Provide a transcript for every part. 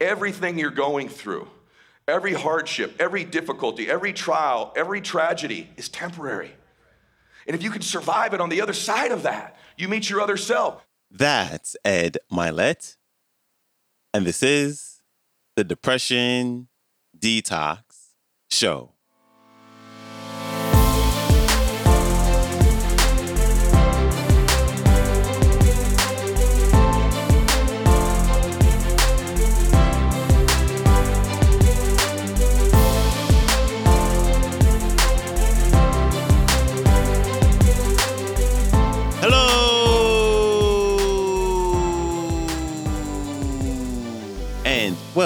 everything you're going through, every hardship, every difficulty, every trial, every tragedy is temporary. And if you can survive it on the other side of that, you meet your other self. That's Ed Mylett. And this is the Depression Detox Show.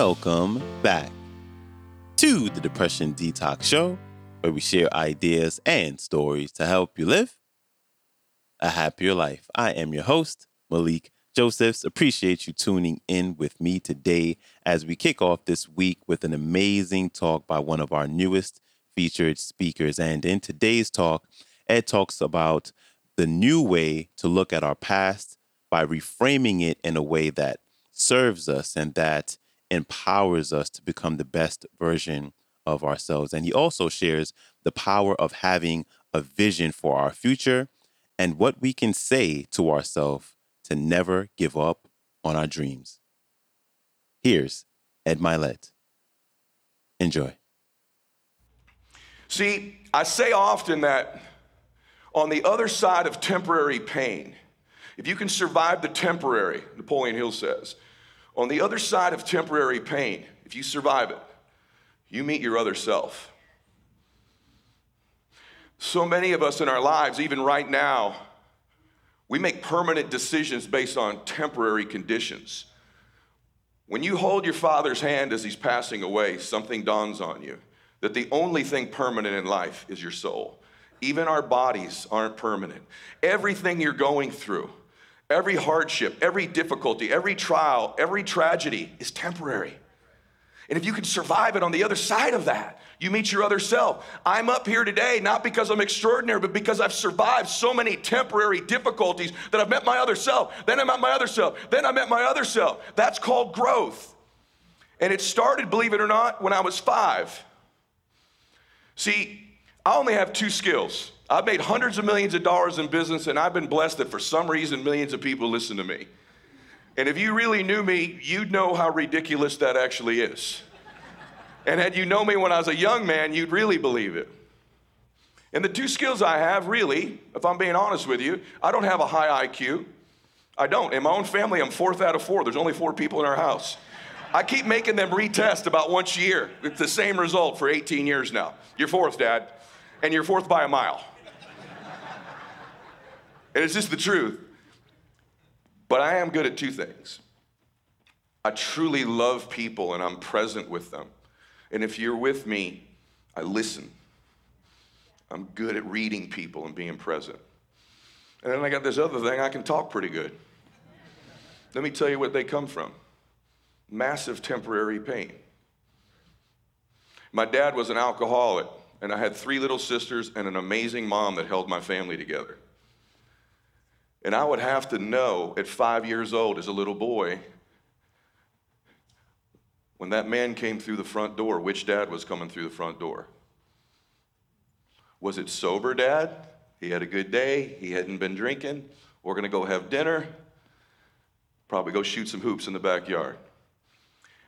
Welcome back to the Depression Detox Show, where we share ideas and stories to help you live a happier life. I am your host, Malik Josephs. Appreciate you tuning in with me today as we kick off this week with an amazing talk by one of our newest featured speakers. And in today's talk, Ed talks about the new way to look at our past by reframing it in a way that serves us and that empowers us to become the best version of ourselves. And he also shares the power of having a vision for our future and what we can say to ourselves to never give up on our dreams. Here's Ed Mylett. Enjoy. See, I say often that on the other side of temporary pain, if you can survive the temporary, Napoleon Hill says, on the other side of temporary pain, if you survive it, you meet your other self. So many of us in our lives, even right now, we make permanent decisions based on temporary conditions. When you hold your father's hand as he's passing away, something dawns on you that the only thing permanent in life is your soul. Even our bodies aren't permanent. Everything you're going through, Every hardship, every difficulty, every trial, every tragedy is temporary. And if you can survive it on the other side of that, you meet your other self. I'm up here today not because I'm extraordinary, but because I've survived so many temporary difficulties that I've met my other self. Then I met my other self. Then I met my other self. That's called growth. And it started, believe it or not, when I was five. See, I only have two skills I've made hundreds of millions of dollars in business, and I've been blessed that for some reason millions of people listen to me. And if you really knew me, you'd know how ridiculous that actually is. And had you known me when I was a young man, you'd really believe it. And the two skills I have, really, if I'm being honest with you, I don't have a high IQ. I don't. In my own family, I'm fourth out of four. There's only four people in our house. I keep making them retest about once a year. It's the same result for 18 years now. You're fourth, Dad, and you're fourth by a mile. And it's just the truth. But I am good at two things. I truly love people and I'm present with them. And if you're with me, I listen. I'm good at reading people and being present. And then I got this other thing, I can talk pretty good. Let me tell you what they come from massive temporary pain. My dad was an alcoholic, and I had three little sisters and an amazing mom that held my family together. And I would have to know at five years old as a little boy, when that man came through the front door, which dad was coming through the front door? Was it sober dad? He had a good day, he hadn't been drinking. We're gonna go have dinner, probably go shoot some hoops in the backyard.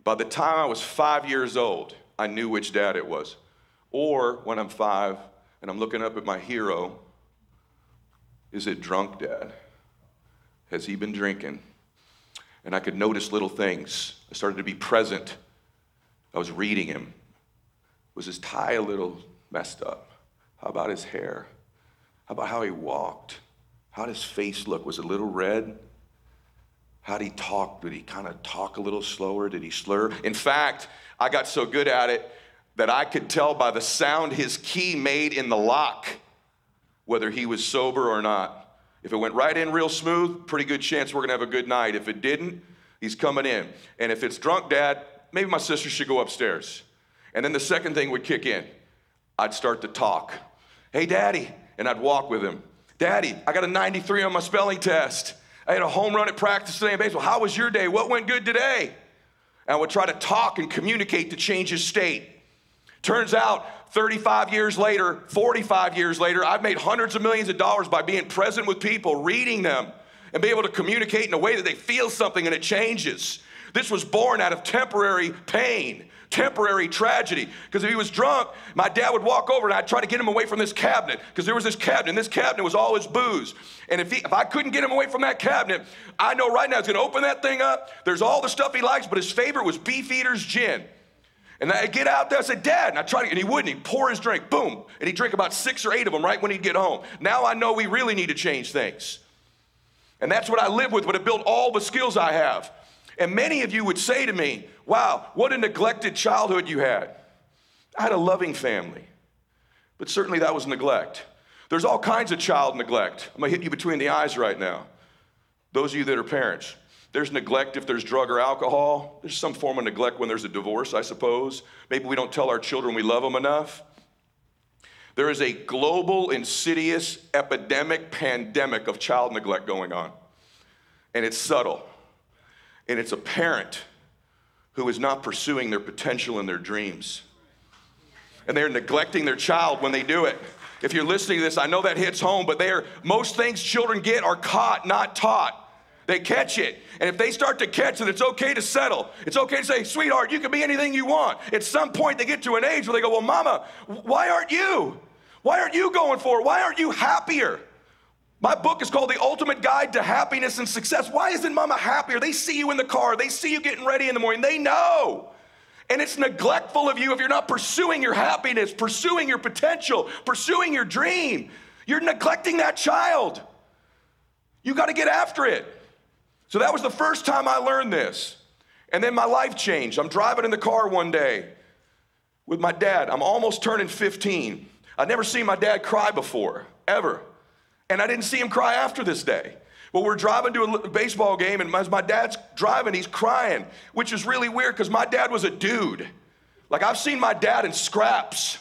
By the time I was five years old, I knew which dad it was. Or when I'm five and I'm looking up at my hero, is it drunk dad? Has he been drinking? And I could notice little things. I started to be present. I was reading him. Was his tie a little messed up? How about his hair? How about how he walked? How did his face look? Was it a little red? How did he talk? Did he kind of talk a little slower? Did he slur? In fact, I got so good at it that I could tell by the sound his key made in the lock whether he was sober or not. If it went right in real smooth, pretty good chance we're gonna have a good night. If it didn't, he's coming in. And if it's drunk dad, maybe my sister should go upstairs. And then the second thing would kick in. I'd start to talk. Hey, daddy. And I'd walk with him. Daddy, I got a 93 on my spelling test. I had a home run at practice today in baseball. How was your day? What went good today? And I would try to talk and communicate to change his state. Turns out 35 years later, 45 years later, I've made hundreds of millions of dollars by being present with people, reading them, and be able to communicate in a way that they feel something and it changes. This was born out of temporary pain, temporary tragedy. Because if he was drunk, my dad would walk over and I'd try to get him away from this cabinet because there was this cabinet, and this cabinet was all his booze. And if, he, if I couldn't get him away from that cabinet, I know right now he's gonna open that thing up. There's all the stuff he likes, but his favorite was Beefeater's gin. And I get out there, I said, Dad, and I try to, and he wouldn't. He'd pour his drink, boom, and he'd drink about six or eight of them right when he'd get home. Now I know we really need to change things. And that's what I live with, but it built all the skills I have. And many of you would say to me, Wow, what a neglected childhood you had. I had a loving family, but certainly that was neglect. There's all kinds of child neglect. I'm gonna hit you between the eyes right now. Those of you that are parents, there's neglect if there's drug or alcohol. There's some form of neglect when there's a divorce, I suppose. Maybe we don't tell our children we love them enough. There is a global, insidious epidemic, pandemic of child neglect going on. And it's subtle. And it's a parent who is not pursuing their potential and their dreams. And they're neglecting their child when they do it. If you're listening to this, I know that hits home, but they are, most things children get are caught, not taught. They catch it. And if they start to catch it, it's okay to settle. It's okay to say, sweetheart, you can be anything you want. At some point, they get to an age where they go, well, mama, why aren't you? Why aren't you going for it? Why aren't you happier? My book is called The Ultimate Guide to Happiness and Success. Why isn't mama happier? They see you in the car, they see you getting ready in the morning, they know. And it's neglectful of you if you're not pursuing your happiness, pursuing your potential, pursuing your dream. You're neglecting that child. You got to get after it. So that was the first time I learned this. And then my life changed. I'm driving in the car one day with my dad. I'm almost turning 15. I'd never seen my dad cry before, ever. And I didn't see him cry after this day. Well, we're driving to a baseball game, and as my dad's driving, he's crying, which is really weird because my dad was a dude. Like, I've seen my dad in scraps,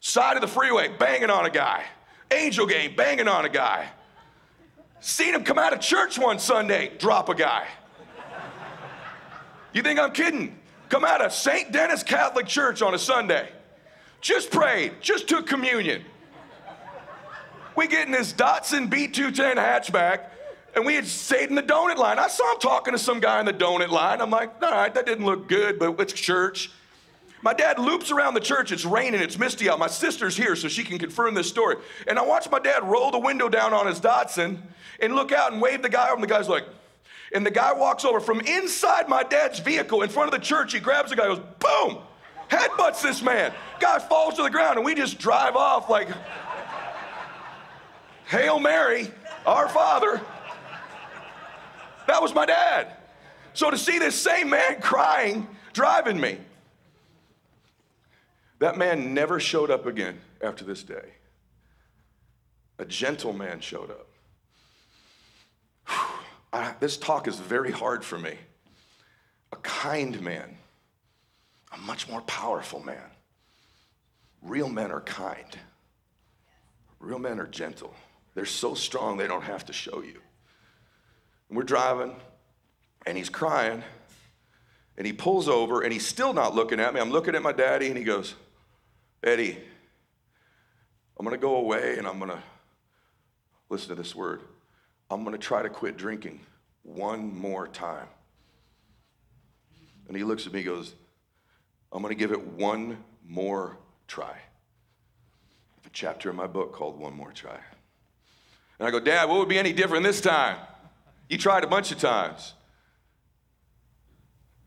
side of the freeway, banging on a guy, angel game, banging on a guy. Seen him come out of church one Sunday, drop a guy. You think I'm kidding? Come out of St. Denis Catholic Church on a Sunday. Just prayed, just took communion. We get in this Datsun B210 hatchback, and we had stayed in the donut line. I saw him talking to some guy in the donut line. I'm like, all right, that didn't look good, but it's church. My dad loops around the church. It's raining, it's misty out. My sister's here, so she can confirm this story. And I watch my dad roll the window down on his Datsun and look out and wave the guy over. And the guy's like, and the guy walks over from inside my dad's vehicle in front of the church. He grabs the guy, goes, boom, headbutts this man. Guy falls to the ground, and we just drive off like, Hail Mary, our Father. That was my dad. So to see this same man crying, driving me, that man never showed up again after this day. A gentle man showed up. I, this talk is very hard for me. A kind man, a much more powerful man. Real men are kind, real men are gentle. They're so strong they don't have to show you. And we're driving, and he's crying, and he pulls over, and he's still not looking at me. I'm looking at my daddy, and he goes, Eddie, I'm gonna go away, and I'm gonna listen to this word. I'm gonna try to quit drinking one more time. And he looks at me, and goes, I'm gonna give it one more try. A chapter in my book called One More Try. And I go, Dad, what would be any different this time? You tried a bunch of times.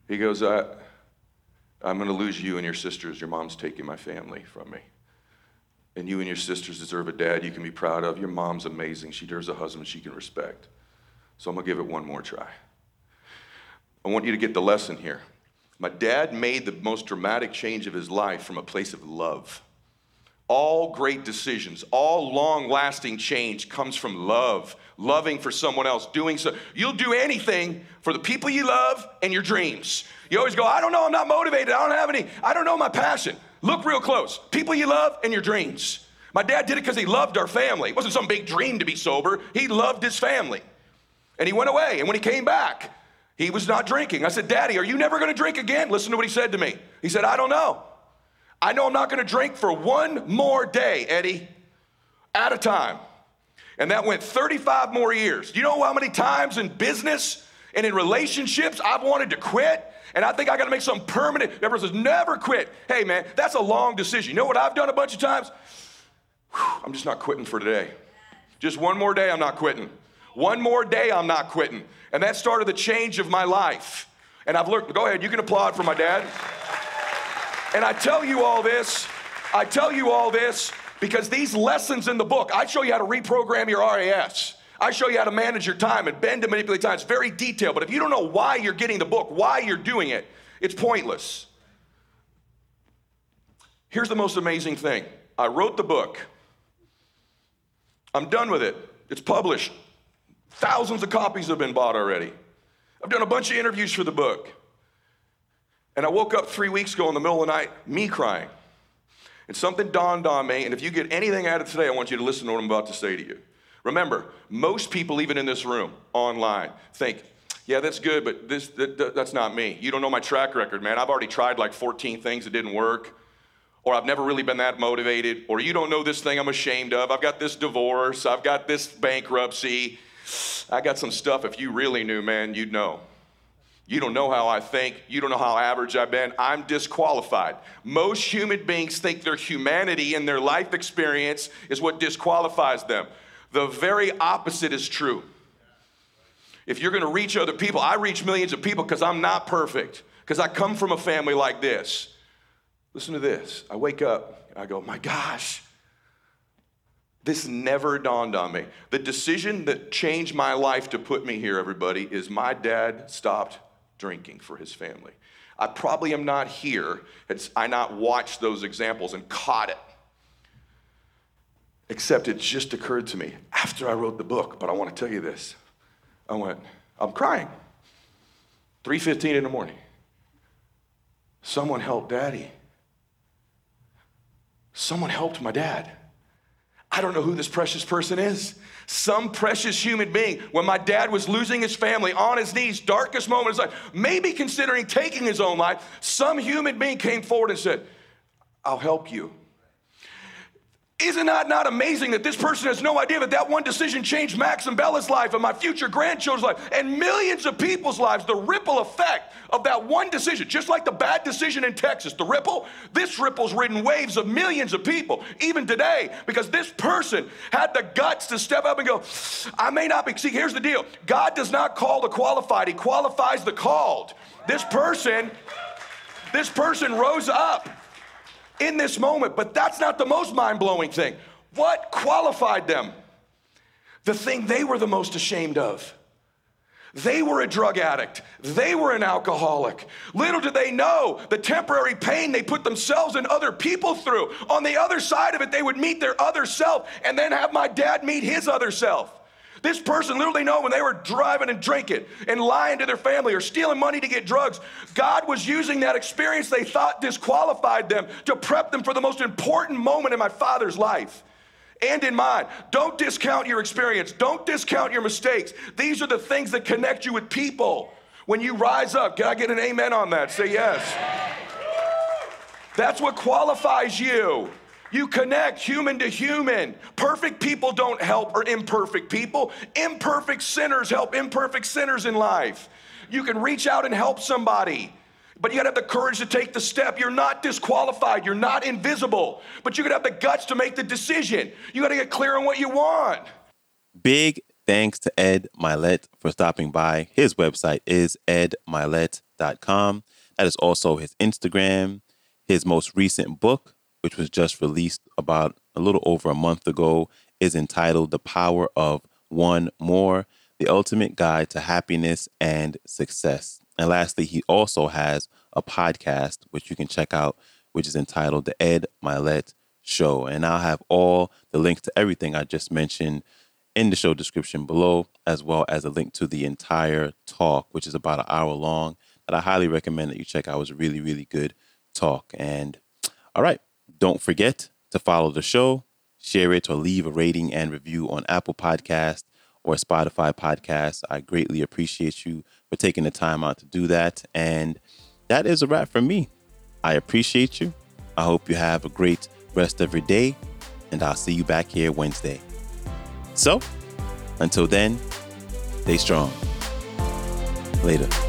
He goes, I, I'm going to lose you and your sisters. Your mom's taking my family from me. And you and your sisters deserve a dad you can be proud of. Your mom's amazing. She deserves a husband she can respect. So I'm going to give it one more try. I want you to get the lesson here. My dad made the most dramatic change of his life from a place of love. All great decisions, all long lasting change comes from love, loving for someone else, doing so. You'll do anything for the people you love and your dreams. You always go, I don't know, I'm not motivated, I don't have any, I don't know my passion. Look real close. People you love and your dreams. My dad did it because he loved our family. It wasn't some big dream to be sober, he loved his family. And he went away, and when he came back, He was not drinking. I said, Daddy, are you never gonna drink again? Listen to what he said to me. He said, I don't know. I know I'm not gonna drink for one more day, Eddie, at a time. And that went 35 more years. You know how many times in business and in relationships I've wanted to quit? And I think I gotta make something permanent. Everyone says, never quit. Hey man, that's a long decision. You know what I've done a bunch of times? Whew, I'm just not quitting for today. Just one more day, I'm not quitting. One more day, I'm not quitting. And that started the change of my life. And I've learned, go ahead, you can applaud for my dad. And I tell you all this, I tell you all this because these lessons in the book, I show you how to reprogram your RAS. I show you how to manage your time and bend and manipulate time. It's very detailed, but if you don't know why you're getting the book, why you're doing it, it's pointless. Here's the most amazing thing I wrote the book, I'm done with it, it's published. Thousands of copies have been bought already. I've done a bunch of interviews for the book. And I woke up three weeks ago in the middle of the night, me crying. And something dawned on me, and if you get anything out of today, I want you to listen to what I'm about to say to you. Remember, most people, even in this room, online, think, yeah, that's good, but this, that, that's not me. You don't know my track record, man. I've already tried like 14 things that didn't work. Or I've never really been that motivated. Or you don't know this thing I'm ashamed of. I've got this divorce. I've got this bankruptcy. I got some stuff. If you really knew, man, you'd know. You don't know how I think. You don't know how average I've been. I'm disqualified. Most human beings think their humanity and their life experience is what disqualifies them. The very opposite is true. If you're gonna reach other people, I reach millions of people because I'm not perfect, because I come from a family like this. Listen to this. I wake up, I go, my gosh, this never dawned on me. The decision that changed my life to put me here, everybody, is my dad stopped drinking for his family. I probably am not here had I not watched those examples and caught it. Except it just occurred to me after I wrote the book, but I want to tell you this. I went, I'm crying. 3:15 in the morning. Someone help daddy. Someone helped my dad. I don't know who this precious person is. Some precious human being, when my dad was losing his family on his knees, darkest moment of his life, maybe considering taking his own life, some human being came forward and said, I'll help you. Isn't that not amazing that this person has no idea that that one decision changed Max and Bella's life and my future grandchildren's life and millions of people's lives? The ripple effect of that one decision, just like the bad decision in Texas, the ripple, this ripple's ridden waves of millions of people, even today, because this person had the guts to step up and go, I may not be. See, here's the deal God does not call the qualified, He qualifies the called. This person, this person rose up in this moment. But that's not the most mind blowing thing. What qualified them? The thing they were the most ashamed of. They were a drug addict. They were an alcoholic. Little did they know the temporary pain they put themselves and other people through. On the other side of it, they would meet their other self and then have my dad meet his other self. This person, they know, when they were driving and drinking and lying to their family or stealing money to get drugs, God was using that experience they thought disqualified them to prep them for the most important moment in my father's life and in mine. Don't discount your experience. Don't discount your mistakes. These are the things that connect you with people. When you rise up, can I get an amen on that? Say yes. That's what qualifies you. You connect human to human. Perfect people don't help or imperfect people. Imperfect sinners help imperfect sinners in life. You can reach out and help somebody. But you gotta have the courage to take the step. You're not disqualified, you're not invisible, but you gotta have the guts to make the decision. You gotta get clear on what you want. Big thanks to Ed Mylett for stopping by. His website is edmylett.com. That is also his Instagram. His most recent book, which was just released about a little over a month ago, is entitled The Power of One More The Ultimate Guide to Happiness and Success. And lastly, he also has a podcast, which you can check out, which is entitled The Ed Mylett Show. And I'll have all the links to everything I just mentioned in the show description below, as well as a link to the entire talk, which is about an hour long, that I highly recommend that you check out. It was a really, really good talk. And all right, don't forget to follow the show, share it, or leave a rating and review on Apple Podcast or Spotify podcast. I greatly appreciate you for taking the time out to do that. And that is a wrap for me. I appreciate you. I hope you have a great rest of your day, and I'll see you back here Wednesday. So, until then, stay strong. Later.